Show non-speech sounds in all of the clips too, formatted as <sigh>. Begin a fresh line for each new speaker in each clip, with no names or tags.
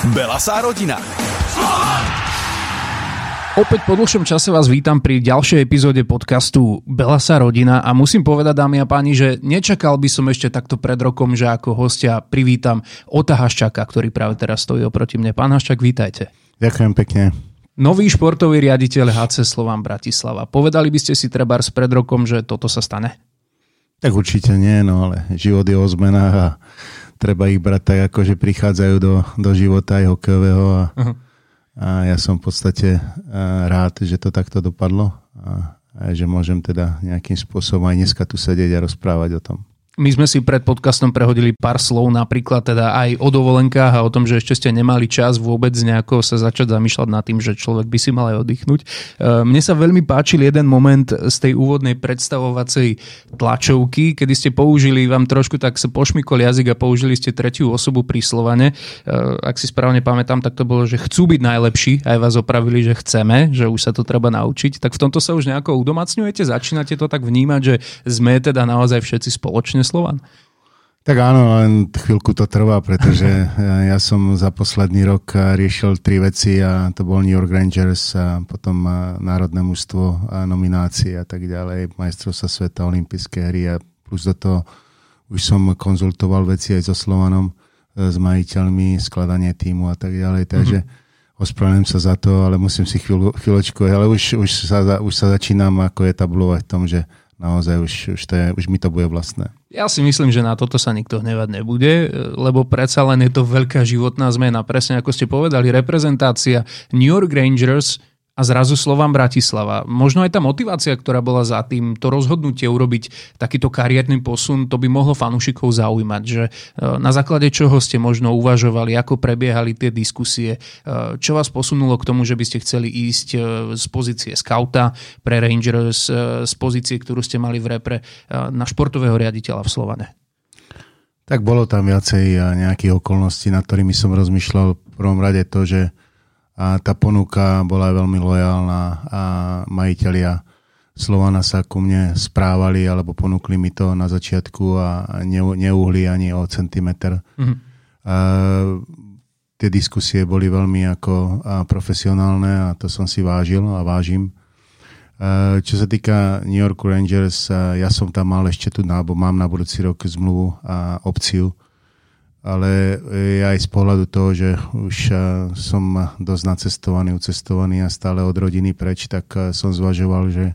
Belasá rodina.
Opäť po dlhšom čase vás vítam pri ďalšej epizóde podcastu Belasa rodina a musím povedať, dámy a páni, že nečakal by som ešte takto pred rokom, že ako hostia privítam Ota Haščaka, ktorý práve teraz stojí oproti mne. Pán Haščak, vítajte.
Ďakujem pekne.
Nový športový riaditeľ HC Slován Bratislava. Povedali by ste si treba pred rokom, že toto sa stane?
Tak určite nie, no ale život je o zmenách a treba ich brať tak, ako že prichádzajú do, do života aj hokejového a, uh-huh. a ja som v podstate rád, že to takto dopadlo a, a že môžem teda nejakým spôsobom aj dneska tu sedieť a rozprávať o tom.
My sme si pred podcastom prehodili pár slov, napríklad teda aj o dovolenkách a o tom, že ešte ste nemali čas vôbec nejako sa začať zamýšľať nad tým, že človek by si mal aj oddychnúť. E, mne sa veľmi páčil jeden moment z tej úvodnej predstavovacej tlačovky, kedy ste použili, vám trošku tak sa pošmykol jazyk a použili ste tretiu osobu pri slovane. E, ak si správne pamätám, tak to bolo, že chcú byť najlepší, aj vás opravili, že chceme, že už sa to treba naučiť. Tak v tomto sa už nejako udomacňujete, začínate to tak vnímať, že sme teda naozaj všetci spoločne Slovan?
Tak áno, len chvíľku to trvá, pretože <laughs> ja som za posledný rok riešil tri veci a to bol New York Rangers a potom národné mužstvo a nominácie a tak ďalej, majstrovstva sveta, olympijské hry a plus do toho už som konzultoval veci aj so Slovanom, s majiteľmi, skladanie týmu a tak ďalej, takže mm-hmm. ospravedlňujem sa za to, ale musím si chvíľu, chvíľočku, ale už, už, sa, už sa začínam ako etablovať v tom, že naozaj už, už, to je, už mi to bude vlastné.
Ja si myslím, že na toto sa nikto hnevať nebude, lebo predsa len je to veľká životná zmena. Presne ako ste povedali, reprezentácia New York Rangers a zrazu slovám Bratislava. Možno aj tá motivácia, ktorá bola za tým, to rozhodnutie urobiť takýto kariérny posun, to by mohlo fanúšikov zaujímať, že e, na základe čoho ste možno uvažovali, ako prebiehali tie diskusie, e, čo vás posunulo k tomu, že by ste chceli ísť e, z pozície skauta pre Rangers, z pozície, ktorú ste mali v repre na športového riaditeľa v Slovane.
Tak bolo tam viacej nejakých okolností, nad ktorými som rozmýšľal. V prvom rade to, že a tá ponuka bola veľmi lojálna a majiteľia Slovana sa ku mne správali alebo ponúkli mi to na začiatku a neuhli ani o centimetr. Mm-hmm. A, tie diskusie boli veľmi ako profesionálne a to som si vážil a vážim. A, čo sa týka New York Rangers, ja som tam mal ešte tu, alebo mám na budúci rok zmluvu a opciu ale aj z pohľadu toho, že už eh, som dosť nacestovaný, ucestovaný a stále od rodiny preč, tak eh, som zvažoval, že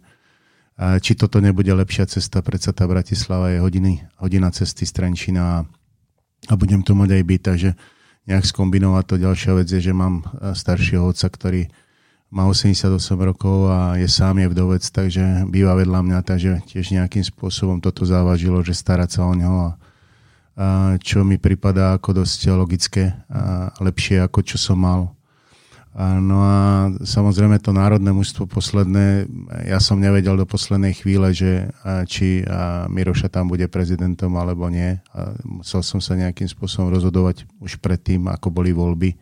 či toto nebude lepšia cesta, predsa tá Bratislava je hodiny, hodina cesty z Trenčina a, a budem tu mať aj byť, takže nejak skombinovať to. Ďalšia vec je, že mám staršieho otca, ktorý má 88 rokov a je sám je vdovec, takže býva vedľa mňa, takže tiež nejakým spôsobom toto závažilo, že starať sa o neho a čo mi pripadá ako dosť logické a lepšie ako čo som mal. No a samozrejme to národné mužstvo posledné, ja som nevedel do poslednej chvíle, že či Miroša tam bude prezidentom alebo nie. Musel som sa nejakým spôsobom rozhodovať už predtým, ako boli voľby.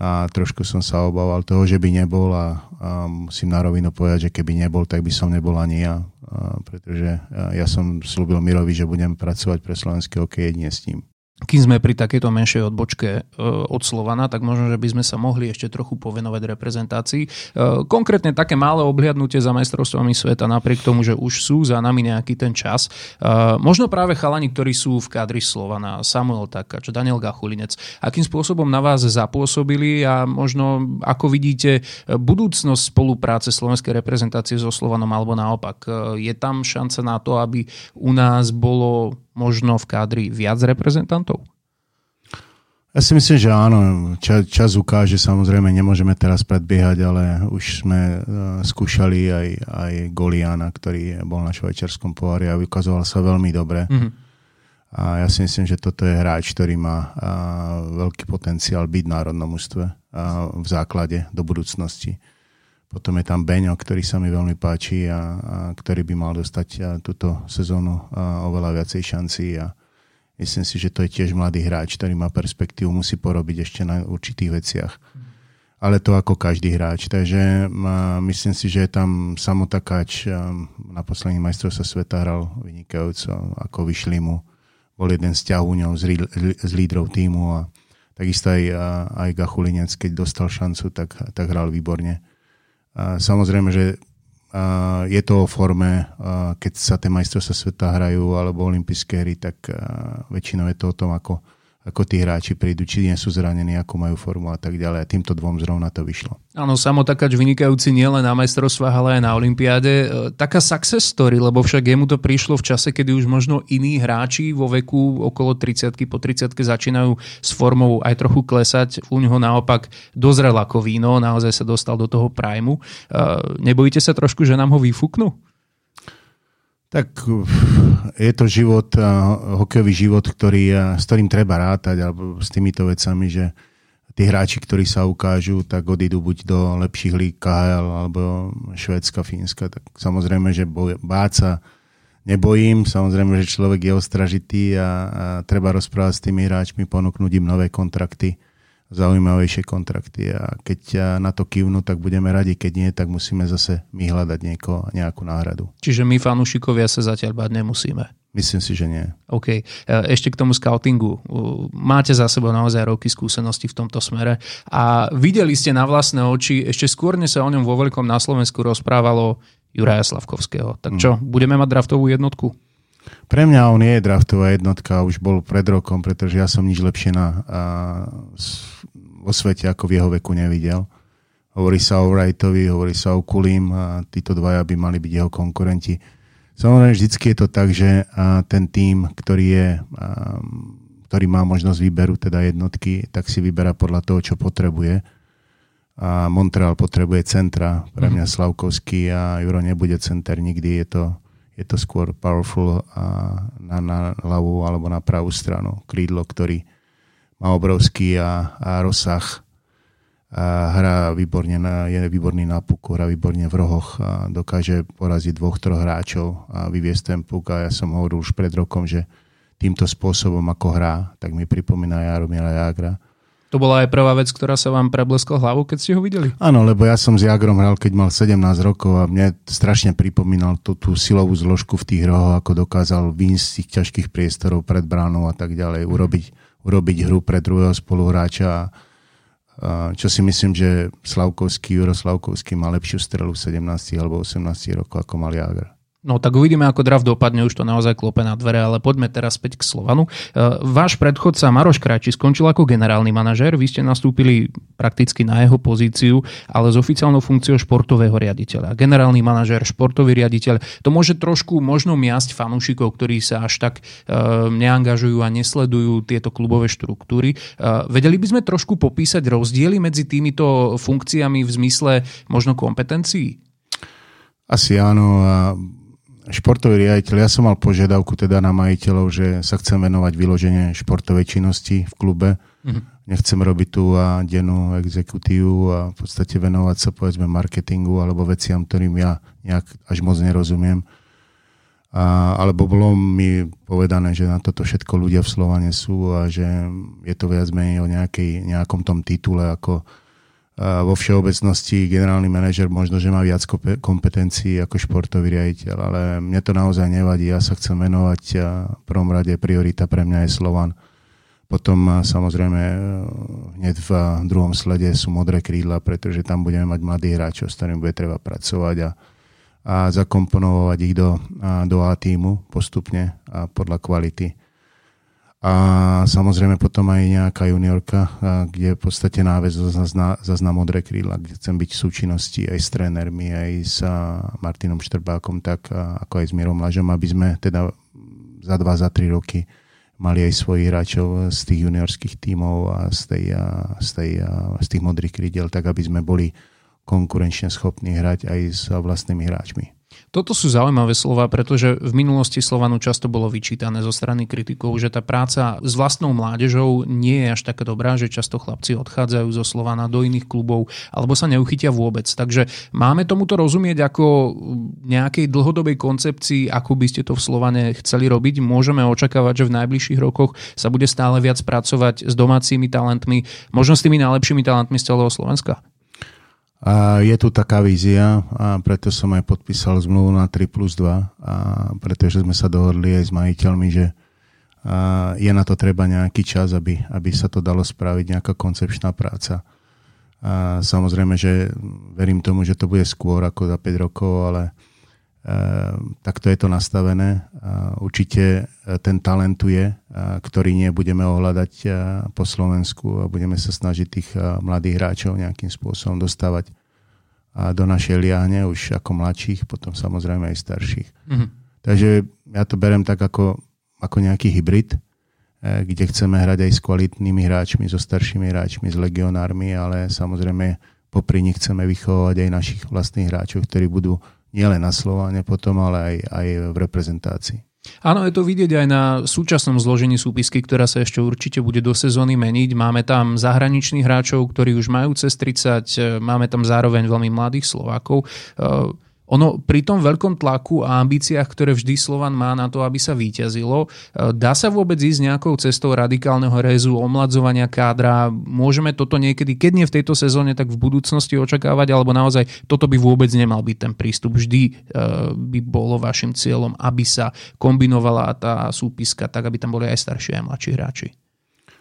A trošku som sa obával toho, že by nebol a, a musím na rovinu povedať, že keby nebol, tak by som nebol ani ja pretože ja som slúbil Mirovi, že budem pracovať pre slovenský hokej jedine s ním
kým sme pri takejto menšej odbočke e, od Slovana, tak možno, že by sme sa mohli ešte trochu povenovať reprezentácii. E, konkrétne také malé obhliadnutie za majstrovstvami sveta, napriek tomu, že už sú za nami nejaký ten čas. E, možno práve chalani, ktorí sú v kádri Slovana, Samuel Takáč, Daniel Gachulinec, akým spôsobom na vás zapôsobili a možno ako vidíte budúcnosť spolupráce slovenskej reprezentácie so Slovanom alebo naopak. Je tam šanca na to, aby u nás bolo možno v kádri viac reprezentantov?
Ja si myslím, že áno. Čas, čas ukáže, samozrejme, nemôžeme teraz predbiehať, ale už sme uh, skúšali aj, aj Goliana, ktorý bol na švajčiarskom pohári a vykazoval sa veľmi dobre. Mm-hmm. A ja si myslím, že toto je hráč, ktorý má uh, veľký potenciál byť v národnom ústve uh, v základe do budúcnosti. Potom je tam Beňo, ktorý sa mi veľmi páči a, a ktorý by mal dostať túto sezónu oveľa viacej šancí a myslím si, že to je tiež mladý hráč, ktorý má perspektívu, musí porobiť ešte na určitých veciach. Ale to ako každý hráč. Takže myslím si, že je tam samotakáč na posledných majstrovstve sveta hral vynikajúco, ako vyšli mu. Bol jeden z ťahúňov z, z lídrov týmu a takisto aj, aj Gachulinec, keď dostal šancu, tak, tak hral výborne. Samozrejme, že je to o forme, keď sa tie majstrovstvá sveta hrajú alebo olympijské hry, tak väčšinou je to o tom, ako, ako tí hráči prídu, či nie sú zranení, ako majú formu a tak ďalej. A týmto dvom zrovna to vyšlo.
Áno, samotakáč vynikajúci nielen na majstrovstvách, ale aj na Olympiáde. E, taká success story, lebo však jemu to prišlo v čase, kedy už možno iní hráči vo veku okolo 30 po 30 začínajú s formou aj trochu klesať. U neho naopak dozrel ako víno, naozaj sa dostal do toho primu. E, nebojíte sa trošku, že nám ho vyfúknú?
Tak je to život, hokejový život, ktorý, s ktorým treba rátať, alebo s týmito vecami, že tí hráči, ktorí sa ukážu, tak odídu buď do lepších líg KHL alebo Švédska, Fínska. Tak samozrejme, že boj, báť sa nebojím. Samozrejme, že človek je ostražitý a, a treba rozprávať s tými hráčmi, ponúknuť im nové kontrakty zaujímavejšie kontrakty a keď na to kývnu, tak budeme radi, keď nie, tak musíme zase my hľadať nieko, nejakú náhradu.
Čiže my fanúšikovia sa zatiaľ bať nemusíme.
Myslím si, že nie.
OK. E, ešte k tomu scoutingu. Máte za sebou naozaj roky skúsenosti v tomto smere a videli ste na vlastné oči, ešte skôr sa o ňom vo veľkom na Slovensku rozprávalo Juraja Slavkovského. Tak čo, mm. budeme mať draftovú jednotku?
Pre mňa on je draftová jednotka, už bol pred rokom, pretože ja som nič lepšie na, a, vo svete ako v jeho veku nevidel. Hovorí sa o Wrightovi, hovorí sa o Kulim a títo dvaja by mali byť jeho konkurenti. Samozrejme, vždycky je to tak, že a, ten tým, ktorý je a, ktorý má možnosť výberu, teda jednotky, tak si vyberá podľa toho, čo potrebuje. A Montreal potrebuje centra. Pre mňa mhm. Slavkovský a Juro nebude center nikdy. Je to je to skôr powerful na, na ľavú alebo na pravú stranu. Krídlo, ktorý má obrovský a, a rozsah. A hrá výborne, na, je výborný na puku, hrá výborne v rohoch a dokáže poraziť dvoch, troch hráčov a vyviesť ten puk. A ja som hovoril už pred rokom, že týmto spôsobom ako hrá, tak mi pripomína Jaromíra Jagra
to bola aj prvá vec, ktorá sa vám prebleskla hlavu, keď ste ho videli?
Áno, lebo ja som s Jagrom hral, keď mal 17 rokov a mne strašne pripomínal tú, tú silovú zložku v tých rohoch, ako dokázal výjsť z tých ťažkých priestorov pred bránou a tak ďalej, urobiť, urobiť hru pre druhého spoluhráča. A, čo si myslím, že Slavkovský, Juro Slavkovský má lepšiu strelu 17 alebo 18 rokov ako mal Jagr.
No tak uvidíme, ako draft dopadne, už to naozaj klope na dvere, ale poďme teraz späť k Slovanu. E, váš predchodca Maroš Krajči skončil ako generálny manažér, vy ste nastúpili prakticky na jeho pozíciu, ale s oficiálnou funkciou športového riaditeľa. Generálny manažér, športový riaditeľ, to môže trošku možno miasť fanúšikov, ktorí sa až tak e, neangažujú a nesledujú tieto klubové štruktúry. E, vedeli by sme trošku popísať rozdiely medzi týmito funkciami v zmysle možno kompetencií?
Asi áno. A športový riaditeľ, ja som mal požiadavku teda na majiteľov, že sa chcem venovať vyloženie športovej činnosti v klube. Mm-hmm. Nechcem robiť tú a dennú exekutívu a v podstate venovať sa povedzme marketingu alebo veciam, ktorým ja nejak až moc nerozumiem. A, alebo bolo mi povedané, že na toto všetko ľudia v Slovane sú a že je to viac menej o nejakej, nejakom tom titule ako vo všeobecnosti generálny manažer možno, že má viac kompetencií ako športový riaditeľ, ale mne to naozaj nevadí. Ja sa chcem venovať a v prvom rade priorita pre mňa je Slovan. Potom samozrejme e, hneď v druhom slede sú modré krídla, pretože tam budeme mať mladých hráčov, s ktorým bude treba pracovať a, a zakomponovať ich do, do A týmu postupne a podľa kvality a samozrejme potom aj nejaká juniorka, kde v podstate náväz zazná modré krídla, kde chcem byť v súčinnosti aj s trénermi, aj s Martinom Štrbákom, tak ako aj s Mirom Lažom, aby sme teda za dva, za tri roky mali aj svojich hráčov z tých juniorských tímov a z, tej, z, tej, z tých modrých krídel, tak aby sme boli konkurenčne schopní hrať aj s vlastnými hráčmi.
Toto sú zaujímavé slova, pretože v minulosti Slovanu často bolo vyčítané zo strany kritikov, že tá práca s vlastnou mládežou nie je až taká dobrá, že často chlapci odchádzajú zo Slovana do iných klubov alebo sa neuchytia vôbec. Takže máme tomuto rozumieť ako nejakej dlhodobej koncepcii, ako by ste to v Slovane chceli robiť. Môžeme očakávať, že v najbližších rokoch sa bude stále viac pracovať s domácimi talentmi, možno s tými najlepšími talentmi z celého Slovenska.
A je tu taká vízia a preto som aj podpísal zmluvu na 3 plus 2, a pretože sme sa dohodli aj s majiteľmi, že je na to treba nejaký čas, aby, aby sa to dalo spraviť, nejaká koncepčná práca. A samozrejme, že verím tomu, že to bude skôr ako za 5 rokov, ale takto je to nastavené. Určite e, ten talent tu je, ktorý nie budeme ohľadať a, po Slovensku a budeme sa snažiť tých a, mladých hráčov nejakým spôsobom dostávať do našej liahne, už ako mladších, potom samozrejme aj starších. Mm-hmm. Takže ja to berem tak ako, ako nejaký hybrid, E, kde chceme hrať aj s kvalitnými hráčmi, so staršími hráčmi, s legionármi, ale samozrejme popri nich chceme vychovať aj našich vlastných hráčov, ktorí budú nielen na Slovane potom, ale aj, aj v reprezentácii.
Áno, je to vidieť aj na súčasnom zložení súpisky, ktorá sa ešte určite bude do sezóny meniť. Máme tam zahraničných hráčov, ktorí už majú cez 30, e, máme tam zároveň veľmi mladých Slovákov. E, ono pri tom veľkom tlaku a ambíciách, ktoré vždy Slovan má na to, aby sa víťazilo, e, dá sa vôbec ísť nejakou cestou radikálneho rezu, omladzovania kádra? Môžeme toto niekedy, keď nie v tejto sezóne, tak v budúcnosti očakávať, alebo naozaj toto by vôbec nemal byť ten prístup. Vždy e, by bolo vašim cieľom, aby sa kombinovala tá súpiska tak, aby tam boli aj starší aj mladší hráči.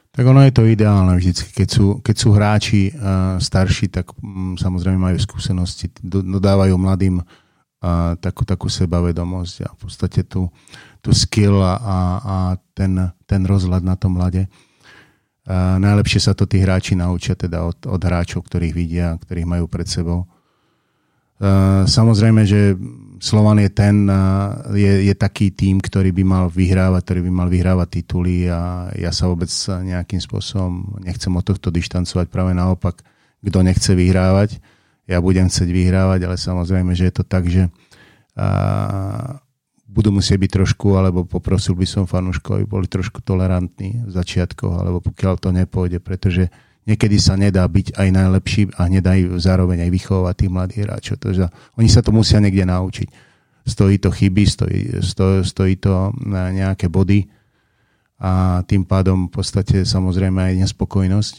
Tak ono je to ideálne vždy, keď sú, keď sú hráči uh, starší, tak um, samozrejme majú skúsenosti, dodávajú mladým uh, takú, takú sebavedomosť a v podstate tú, tú skill a, a ten, ten rozhľad na tom mlade. Uh, najlepšie sa to tí hráči naučia teda od, od hráčov, ktorých vidia, ktorých majú pred sebou. Uh, samozrejme, že Slovan je ten, je, je taký tým, ktorý by mal vyhrávať, ktorý by mal vyhrávať tituly a ja sa vôbec nejakým spôsobom nechcem od tohto dištancovať, práve naopak, kto nechce vyhrávať, ja budem chcieť vyhrávať, ale samozrejme, že je to tak, že a, budú musieť byť trošku, alebo poprosil by som fanúškov, aby boli trošku tolerantní v začiatkoch, alebo pokiaľ to nepôjde, pretože niekedy sa nedá byť aj najlepší a aj zároveň aj vychovať tých mladých hráčov. Takže oni sa to musia niekde naučiť. Stojí to chyby, stojí, stojí, stojí to nejaké body a tým pádom v podstate samozrejme aj nespokojnosť.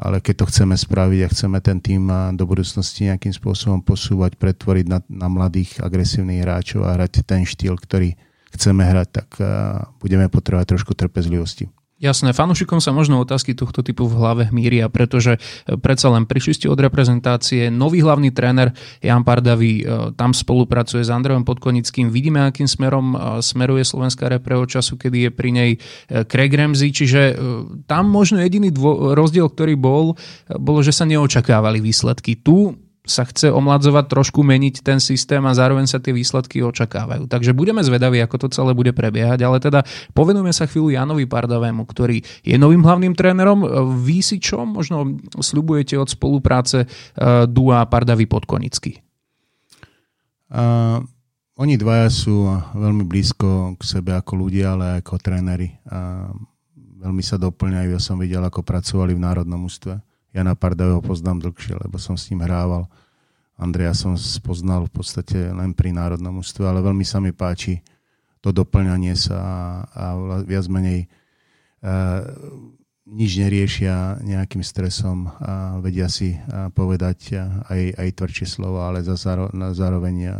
Ale keď to chceme spraviť a chceme ten tým do budúcnosti nejakým spôsobom posúvať, pretvoriť na, na mladých agresívnych hráčov a hrať ten štýl, ktorý chceme hrať, tak budeme potrebovať trošku trpezlivosti.
Jasné, fanúšikom sa možno otázky tohto typu v hlave míria, pretože e, predsa len prišli ste od reprezentácie, nový hlavný tréner Jan Pardavi e, tam spolupracuje s Andrejom Podkonickým. Vidíme, akým smerom e, smeruje slovenská repre od času, kedy je pri nej Craig Ramsey, čiže tam možno jediný dvo- rozdiel, ktorý bol, bolo, že sa neočakávali výsledky. Tu sa chce omladzovať, trošku meniť ten systém a zároveň sa tie výsledky očakávajú. Takže budeme zvedaví, ako to celé bude prebiehať, ale teda povenujeme sa chvíľu Janovi Pardavému, ktorý je novým hlavným trénerom. Vy si čo možno sľubujete od spolupráce uh, Dua Pardavy Podkonicky?
Uh, oni dvaja sú veľmi blízko k sebe ako ľudia, ale aj ako tréneri. Uh, veľmi sa doplňajú. Ja som videl, ako pracovali v národnom ústve Jana Pardavého poznám dlhšie, lebo som s ním hrával. Andreja som spoznal v podstate len pri národnom ústve, ale veľmi sa mi páči to doplňanie sa a, a viac menej a, nič neriešia nejakým stresom a vedia si a, povedať aj, aj tvrdšie slova, ale za, na zároveň a,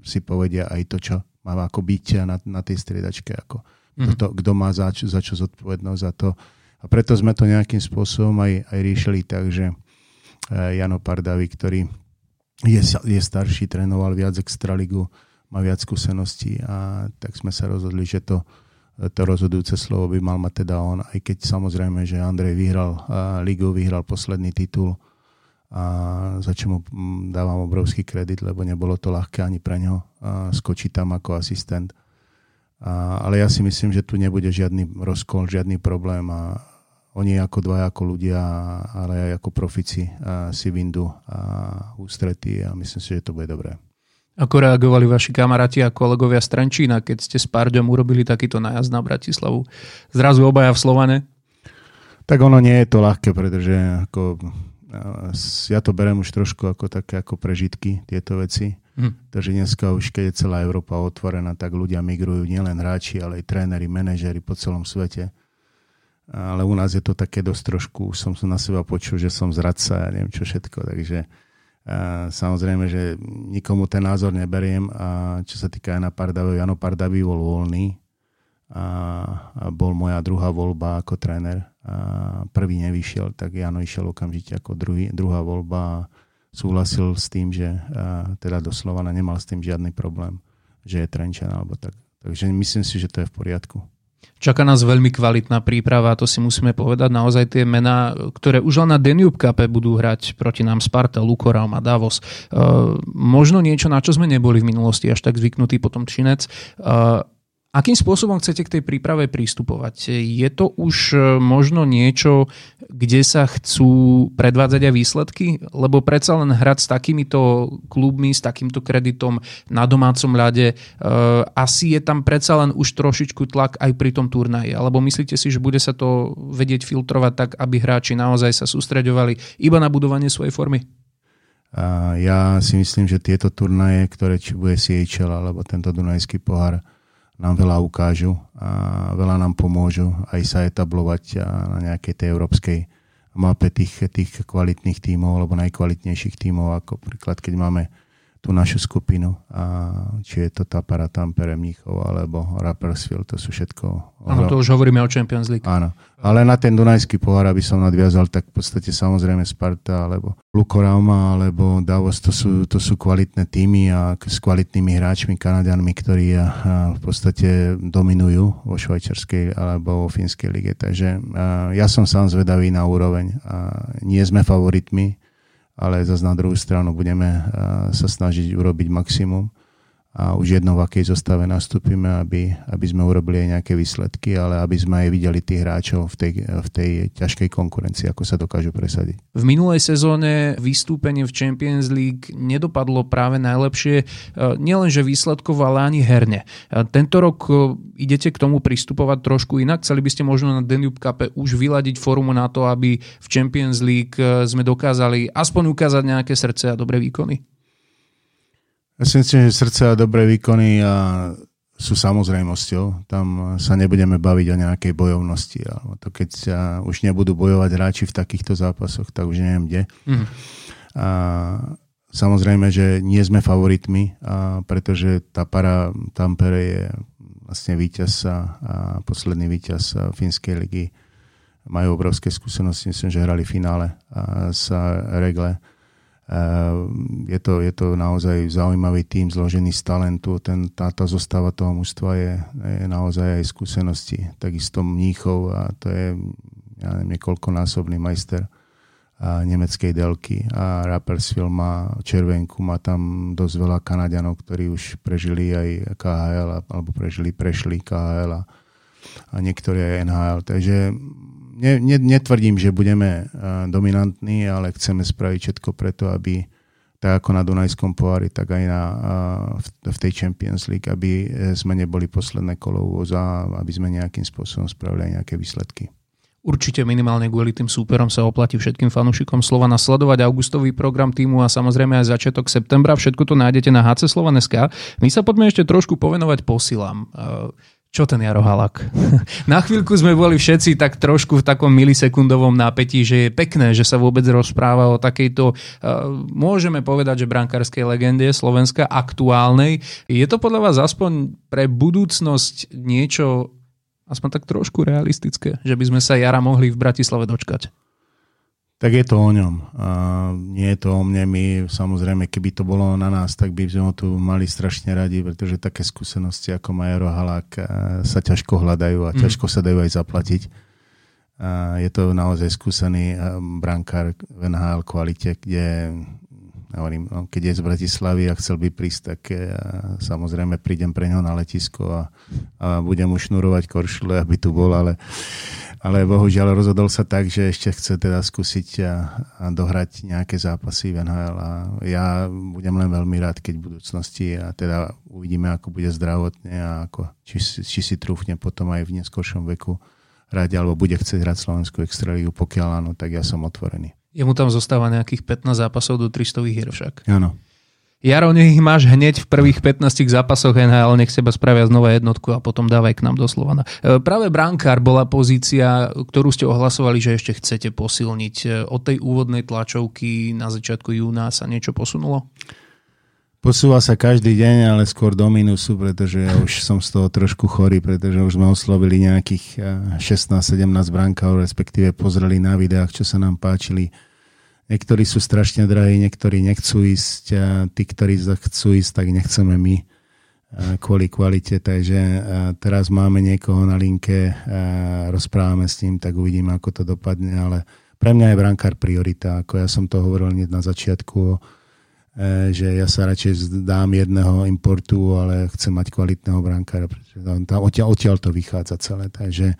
si povedia aj to, čo má ako byť na, na tej striedačke. Ako, mm. kto, kto má za, za čo zodpovednosť za to, a preto sme to nejakým spôsobom aj, aj riešili tak, že Jano Pardavi, ktorý je, je starší, trénoval viac extraligu, má viac skúseností a tak sme sa rozhodli, že to, to rozhodujúce slovo by mal mať teda on, aj keď samozrejme, že Andrej vyhral ligu, vyhral posledný titul a za čo mu dávam obrovský kredit, lebo nebolo to ľahké ani pre ňo skočiť tam ako asistent. A, ale ja si myslím, že tu nebude žiadny rozkol, žiadny problém a oni ako dvaja, ako ľudia, ale aj ako profici a si vindu a ústrety a myslím si, že to bude dobré.
Ako reagovali vaši kamaráti a kolegovia z Trenčína, keď ste s Pardom urobili takýto nájazd na Bratislavu? Zrazu obaja v Slovane?
Tak ono nie je to ľahké, pretože ako, ja to berem už trošku ako také ako prežitky, tieto veci. Hm. Takže dneska už, keď je celá Európa otvorená, tak ľudia migrujú nielen hráči, ale aj tréneri, manažery po celom svete. Ale u nás je to také dosť trošku, som na seba počul, že som zradca a neviem čo všetko, takže samozrejme, že nikomu ten názor neberiem a čo sa týka Jana Pardavy, Jano Pardavy bol voľný a bol moja druhá voľba ako tréner. A prvý nevyšiel, tak Jano išiel okamžite ako druhý, druhá voľba a súhlasil s tým, že teda doslova nemal s tým žiadny problém, že je Trenčan alebo tak. Takže myslím si, že to je v poriadku.
Čaká nás veľmi kvalitná príprava, to si musíme povedať. Naozaj tie mená, ktoré už len na Danube Cup budú hrať proti nám Sparta, Lukoraum a Davos. Uh, možno niečo, na čo sme neboli v minulosti až tak zvyknutí potom Činec. Uh, Akým spôsobom chcete k tej príprave pristupovať? Je to už e, možno niečo, kde sa chcú predvádzať aj výsledky? Lebo predsa len hrať s takýmito klubmi, s takýmto kreditom na domácom ľade, e, asi je tam predsa len už trošičku tlak aj pri tom turnaji. Alebo myslíte si, že bude sa to vedieť filtrovať tak, aby hráči naozaj sa sústreďovali iba na budovanie svojej formy?
Ja si myslím, že tieto turnaje, ktoré či bude CHL alebo tento Dunajský pohár, nám veľa ukážu a veľa nám pomôžu aj sa etablovať na nejakej tej európskej mape tých, tých kvalitných tímov alebo najkvalitnejších tímov, ako príklad, keď máme tú našu skupinu, a či je to Tapara, Tampere, Mníchov alebo Rappersfield, to sú všetko...
Áno, to už hovoríme o Champions League.
Áno, ale na ten Dunajský pohár, aby som nadviazal, tak v podstate samozrejme Sparta alebo Lukorauma alebo Davos, to sú, to sú kvalitné týmy a s kvalitnými hráčmi, Kanadianmi, ktorí v podstate dominujú vo švajčiarskej alebo vo fínskej lige. Takže ja som sám zvedavý na úroveň. Nie sme favoritmi, ale zase na druhú stranu budeme eh, sa snažiť urobiť maximum a už jedno v akej zostave nastúpime, aby, aby sme urobili aj nejaké výsledky, ale aby sme aj videli tých hráčov v tej, v tej ťažkej konkurencii, ako sa dokážu presadiť.
V minulej sezóne vystúpenie v Champions League nedopadlo práve najlepšie, e, nielenže výsledkovo, ale ani herne. E, tento rok e, idete k tomu pristupovať trošku inak? Chceli by ste možno na Danube Cup už vyladiť formu na to, aby v Champions League sme dokázali aspoň ukázať nejaké srdce a dobré výkony?
Ja si myslím, že srdce a dobré výkony a sú samozrejmosťou. Tam sa nebudeme baviť o nejakej bojovnosti. Alebo to keď sa už nebudú bojovať hráči v takýchto zápasoch, tak už neviem kde. Mm. A samozrejme, že nie sme favoritmi, a pretože tá para Tampere je vlastne víťaz a, posledný víťaz Fínskej ligy. Majú obrovské skúsenosti, myslím, že hrali v finále sa regle je to, je to naozaj zaujímavý tým zložený z talentu. Ten, táto zostava toho mužstva je, je naozaj aj skúsenosti. Takisto Mníchov a to je ja neviem, niekoľkonásobný majster a nemeckej delky a Rapperswil má červenku, má tam dosť veľa Kanadianov, ktorí už prežili aj KHL alebo prežili, prešli KHL a, a niektorí aj NHL. Takže ne, ne, netvrdím, že budeme uh, dominantní, ale chceme spraviť všetko preto, aby tak ako na Dunajskom pohári, tak aj na, uh, v, tej Champions League, aby sme neboli posledné kolo úvoza, aby sme nejakým spôsobom spravili aj nejaké výsledky.
Určite minimálne kvôli tým súperom sa oplatí všetkým fanúšikom Slova nasledovať augustový program týmu a samozrejme aj začiatok septembra. Všetko to nájdete na HC Slovan.sk. My sa poďme ešte trošku povenovať posilám. Čo ten Jaro Halak? <laughs> Na chvíľku sme boli všetci tak trošku v takom milisekundovom nápetí, že je pekné, že sa vôbec rozpráva o takejto, uh, môžeme povedať, že brankárskej legende Slovenska aktuálnej. Je to podľa vás aspoň pre budúcnosť niečo aspoň tak trošku realistické, že by sme sa Jara mohli v Bratislave dočkať?
Tak je to o ňom. A nie je to o mne. My samozrejme, keby to bolo na nás, tak by sme ho tu mali strašne radi, pretože také skúsenosti ako Majero Halák sa ťažko hľadajú a mm. ťažko sa dajú aj zaplatiť. A je to naozaj skúsený brankár v NHL kvalite, kde hovorím, no, keď je z Bratislavy a chcel by prísť, tak ja, samozrejme prídem pre neho na letisko a, a budem mu šnurovať koršule, aby tu bol, ale ale bohužiaľ rozhodol sa tak, že ešte chce teda skúsiť a, a dohrať nejaké zápasy v NHL a ja budem len veľmi rád, keď v budúcnosti a teda uvidíme, ako bude zdravotne a ako, či, či si trúfne potom aj v neskôršom veku hrať alebo bude chcieť hrať Slovenskú extraligu, pokiaľ áno, tak ja som otvorený.
Jemu tam zostáva nejakých 15 zápasov do 300 hier však.
Áno.
Jaro, nech ich máš hneď v prvých 15 zápasoch NHL, nech seba spravia znova jednotku a potom dávaj k nám do Slovana. E, práve brankár bola pozícia, ktorú ste ohlasovali, že ešte chcete posilniť. E, od tej úvodnej tlačovky na začiatku júna sa niečo posunulo?
Posúva sa každý deň, ale skôr do minusu, pretože ja už som z toho trošku chorý, pretože už sme oslovili nejakých 16-17 brankov, respektíve pozreli na videách, čo sa nám páčili. Niektorí sú strašne drahí, niektorí nechcú ísť, a tí, ktorí chcú ísť, tak nechceme my kvôli kvalite, takže teraz máme niekoho na linke, rozprávame s ním, tak uvidíme, ako to dopadne, ale pre mňa je brankár priorita, ako ja som to hovoril hneď na začiatku, že ja sa radšej dám jedného importu, ale chcem mať kvalitného brankára, pretože tam, odtiaľ, to vychádza celé. Takže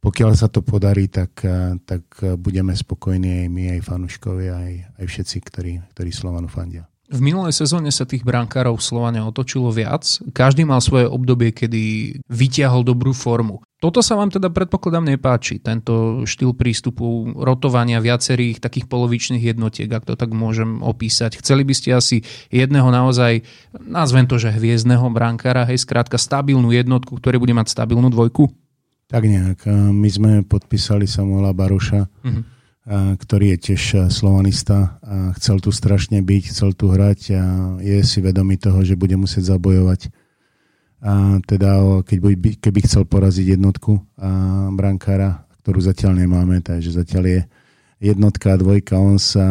pokiaľ sa to podarí, tak, e, tak budeme spokojní aj my, aj fanúškovia, aj, aj všetci, ktorí, ktorí Slovanu fandia.
V minulej sezóne sa tých brankárov v Slovane otočilo viac. Každý mal svoje obdobie, kedy vyťahol dobrú formu. Toto sa vám teda predpokladám nepáči, tento štýl prístupu rotovania viacerých takých polovičných jednotiek, ak to tak môžem opísať. Chceli by ste asi jedného naozaj, nazvem to, že hviezdneho brankára, hej, skrátka stabilnú jednotku, ktorý bude mať stabilnú dvojku?
Tak nejak. My sme podpísali Samuela Baroša. Uh-huh ktorý je tiež slovanista a chcel tu strašne byť, chcel tu hrať a je si vedomý toho, že bude musieť zabojovať. A teda keď by, keby chcel poraziť jednotku a brankára, ktorú zatiaľ nemáme, takže zatiaľ je jednotka a dvojka, on sa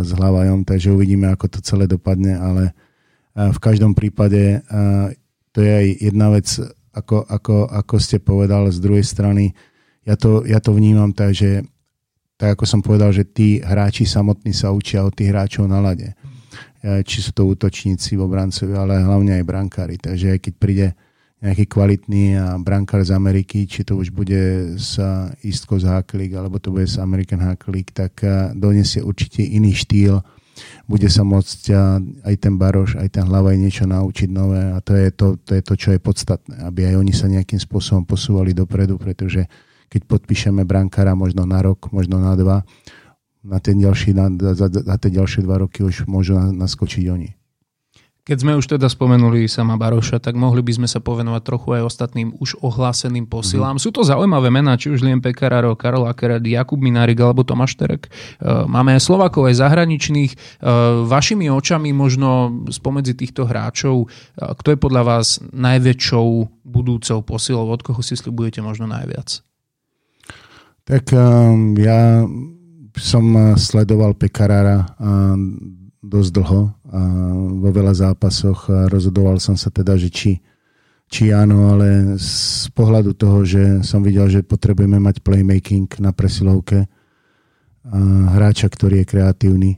s hlavajom, takže uvidíme, ako to celé dopadne, ale v každom prípade to je aj jedna vec, ako, ako, ako ste povedal, z druhej strany, ja to, ja to vnímam tak, že tak ako som povedal, že tí hráči samotní sa učia od tých hráčov na lade. E, či sú to útočníci, obrancovi, ale hlavne aj brankári. Takže aj keď príde nejaký kvalitný brankár z Ameriky, či to už bude z East Coast Hack League, alebo to bude z American Hack League, tak e, donesie určite iný štýl. Bude sa môcť e, aj ten Baroš, aj ten hlava niečo naučiť nové a to je to, to je to, čo je podstatné, aby aj oni sa nejakým spôsobom posúvali dopredu, pretože keď podpíšeme brankára možno na rok, možno na dva, na, ten ďalší, na, za, za tie ďalšie dva roky už môžu naskočiť oni.
Keď sme už teda spomenuli sama Baroša, tak mohli by sme sa povenovať trochu aj ostatným už ohláseným posilám. Mm. Sú to zaujímavé mená, či už Liem Pekararo, Karol Akerad, Jakub Minárik alebo Tomáš Terek. E, máme aj Slovakov, aj zahraničných. E, vašimi očami možno spomedzi týchto hráčov, e, kto je podľa vás najväčšou budúcou posilou, od koho si slibujete možno najviac?
Tak um, ja som uh, sledoval Pekarára uh, dosť dlho a vo veľa zápasoch a rozhodoval som sa teda, že či, či áno, ale z pohľadu toho, že som videl, že potrebujeme mať playmaking na presilovke, a hráča, ktorý je kreatívny,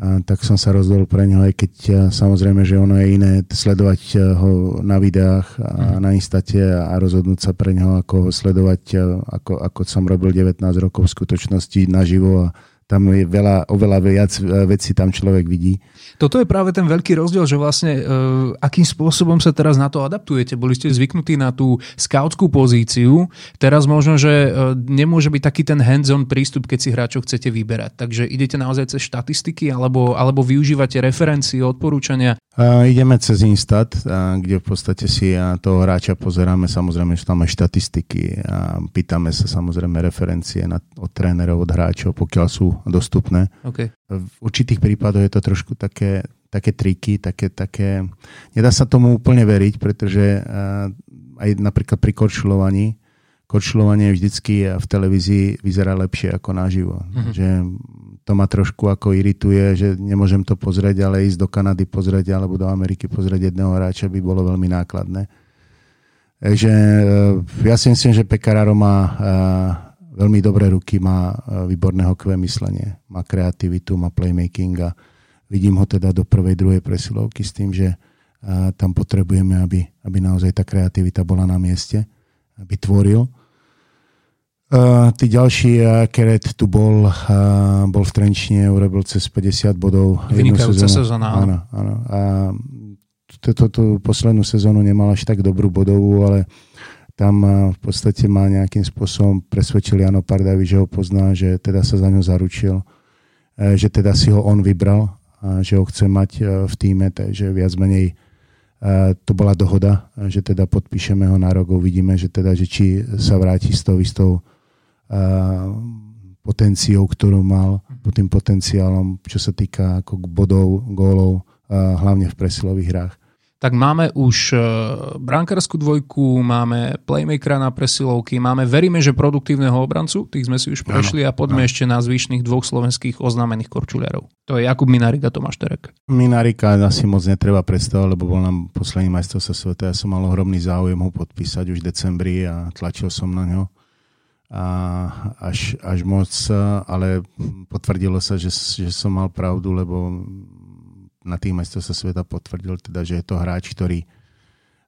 a tak som sa rozhodol pre neho, aj keď samozrejme, že ono je iné sledovať ho na videách a mhm. na Instate a rozhodnúť sa pre neho, ako ho sledovať, ako, ako som robil 19 rokov v skutočnosti naživo a tam je veľa, oveľa viac e, vecí tam človek vidí.
Toto je práve ten veľký rozdiel, že vlastne uh, akým spôsobom sa teraz na to adaptujete. Boli ste zvyknutí na tú scoutskú pozíciu, teraz možno, že uh, nemôže byť taký ten hands-on prístup, keď si hráčov chcete vyberať. Takže idete naozaj cez štatistiky alebo, alebo využívate referencie, odporúčania?
Uh, ideme cez Instat, uh, kde v podstate si uh, toho hráča pozeráme, samozrejme sú tam aj štatistiky a pýtame sa samozrejme referencie na, od trénerov, od hráčov, pokiaľ sú dostupné.
Okay.
V určitých prípadoch je to trošku také, také triky, také, také... Nedá sa tomu úplne veriť, pretože aj napríklad pri korčulovaní, korčulovanie vždycky v televízii vyzerá lepšie ako naživo. Mm-hmm. Že to ma trošku ako irituje, že nemôžem to pozrieť, ale ísť do Kanady pozrieť alebo do Ameriky pozrieť jedného hráča by bolo veľmi nákladné. Takže e, ja si myslím, že Pekararo má e, veľmi dobré ruky, má e, výborné hokové myslenie, má kreativitu, má playmaking a vidím ho teda do prvej, druhej presilovky s tým, že e, tam potrebujeme, aby, aby naozaj tá kreativita bola na mieste, aby tvoril. Uh, tí ďalší, uh, Keret tu bol, uh, bol v Trenčine, urobil cez 50 bodov.
Vynikajúca sezóna.
Áno, áno. A tú poslednú sezónu nemal až tak dobrú bodovú, ale tam v podstate ma nejakým spôsobom presvedčil Jano Pardavi, že ho pozná, že teda sa za ňo zaručil, e, že teda si ho on vybral a že ho chce mať e, v týme, takže viac menej to bola dohoda, že teda podpíšeme ho na rok, uvidíme, že teda, že či sa vráti s tou istou potenciou, ktorú mal, tým potenciálom, čo sa týka ako bodov, gólov, hlavne v presilových hrách
tak máme už e, brankárskú dvojku, máme playmakera na presilovky, máme veríme, že produktívneho obrancu, tých sme si už prešli a poďme ešte na zvyšných dvoch slovenských oznámených korčuliarov. To je Jakub Minarika, Tomáš Terek.
Minarika asi moc netreba predstavovať, lebo bol nám posledný majstrovstvo sveta. Ja som mal ohromný záujem ho podpísať už v decembri a tlačil som na ňo. A až, až moc, ale potvrdilo sa, že, že som mal pravdu, lebo na tým majstrovstve sveta potvrdil, teda, že je to hráč, ktorý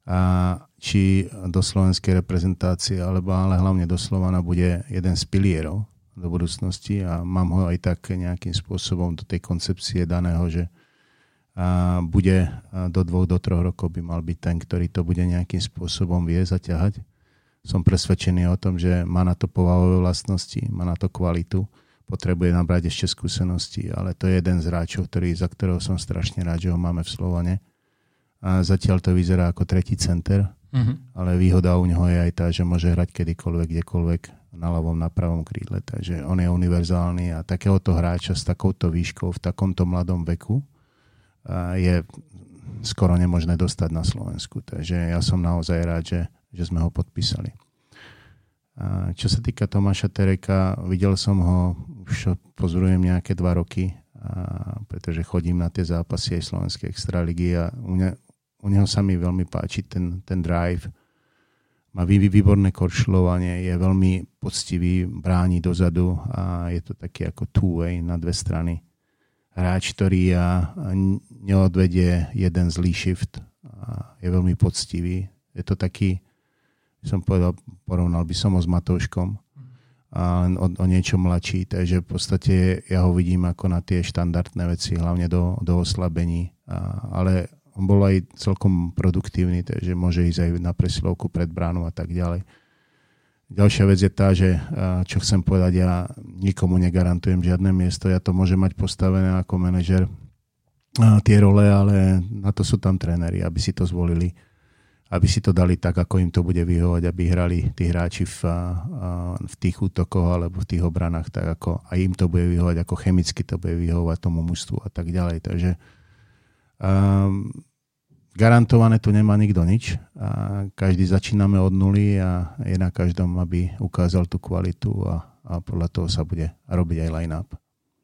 a, či do slovenskej reprezentácie, alebo ale hlavne do Slovana bude jeden z pilierov do budúcnosti a mám ho aj tak nejakým spôsobom do tej koncepcie daného, že a bude do dvoch, do troch rokov by mal byť ten, ktorý to bude nejakým spôsobom vie zaťahať. Som presvedčený o tom, že má na to povahové vlastnosti, má na to kvalitu potrebuje nabrať ešte skúsenosti, ale to je jeden z hráčov, ktorý, za ktorého som strašne rád, že ho máme v Slovane. A zatiaľ to vyzerá ako tretí center, uh-huh. ale výhoda u neho je aj tá, že môže hrať kedykoľvek, kdekoľvek na ľavom, na pravom krídle. Takže on je univerzálny a takéhoto hráča s takouto výškou v takomto mladom veku je skoro nemožné dostať na Slovensku. Takže ja som naozaj rád, že, že sme ho podpísali. Čo sa týka Tomáša Tereka, videl som ho, už pozorujem nejaké dva roky, pretože chodím na tie zápasy aj Slovenskej extraligy a u, ne, u neho sa mi veľmi páči ten, ten drive. Má výborné korčľovanie, je veľmi poctivý, bráni dozadu a je to taký ako two-way na dve strany. Hráč, ktorý a neodvedie jeden zlý shift a je veľmi poctivý. Je to taký, som povedal, porovnal by som ho s Matouškom a o, o niečo mladší, takže v podstate ja ho vidím ako na tie štandardné veci, hlavne do, do oslabení, a, ale on bol aj celkom produktívny, takže môže ísť aj na presilovku pred bránu a tak ďalej. Ďalšia vec je tá, že čo chcem povedať, ja nikomu negarantujem žiadne miesto, ja to môžem mať postavené ako manažer tie role, ale na to sú tam tréneri, aby si to zvolili aby si to dali tak, ako im to bude vyhovať, aby hrali tí hráči v, v tých útokoch alebo v tých obranách tak, ako aj im to bude vyhovať, ako chemicky to bude vyhovať tomu mužstvu a tak ďalej. Takže um, garantované tu nemá nikto nič. A každý začíname od nuly a je na každom, aby ukázal tú kvalitu a, a podľa toho sa bude robiť aj line-up.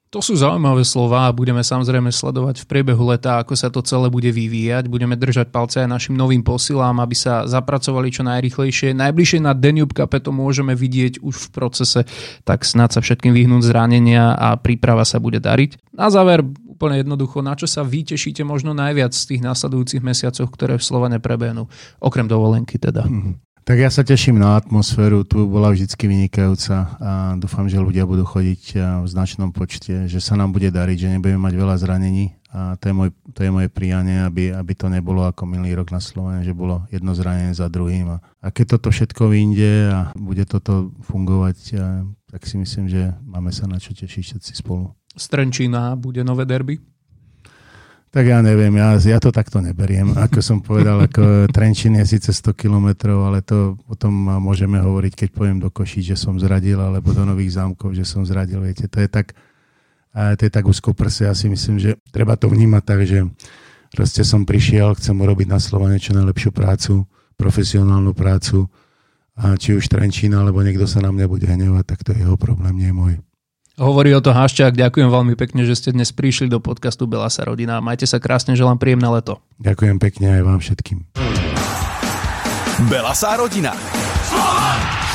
To sú zaujímavé slova a budeme samozrejme sledovať v priebehu leta, ako sa to celé bude vyvíjať. Budeme držať palce aj našim novým posilám, aby sa zapracovali čo najrychlejšie. Najbližšie na Danube Cup to môžeme vidieť už v procese, tak snad sa všetkým vyhnúť zranenia a príprava sa bude dariť. Na záver úplne jednoducho, na čo sa vy tešíte možno najviac z tých následujúcich mesiacoch, ktoré v Slovene prebehnú, okrem dovolenky teda. Mm-hmm.
Tak ja sa teším na atmosféru, tu bola vždy vynikajúca a dúfam, že ľudia budú chodiť v značnom počte, že sa nám bude dariť, že nebudeme mať veľa zranení a to je, môj, to je moje prianie, aby, aby to nebolo ako minulý rok na Slovene, že bolo jedno zranenie za druhým. A, a keď toto všetko vyjde a bude toto fungovať, tak si myslím, že máme sa na čo tešiť všetci spolu.
Strenčína bude nové derby?
Tak ja neviem, ja, ja to takto neberiem. Ako som povedal, ako <laughs> Trenčín je síce 100 kilometrov, ale to potom môžeme hovoriť, keď poviem do Koší, že som zradil, alebo do Nových zámkov, že som zradil. Viete, to je tak, to je tak úzko prse. Ja si myslím, že treba to vnímať tak, že proste som prišiel, chcem urobiť na Slovane čo najlepšiu prácu, profesionálnu prácu a či už Trenčín, alebo niekto sa na mňa bude hnevať, tak to je jeho problém, nie môj.
Hovorí o to Haščák, ďakujem veľmi pekne, že ste dnes prišli do podcastu Belasa rodina. Majte sa krásne, želám príjemné leto.
Ďakujem pekne aj vám všetkým.
Belasa rodina. Slovan!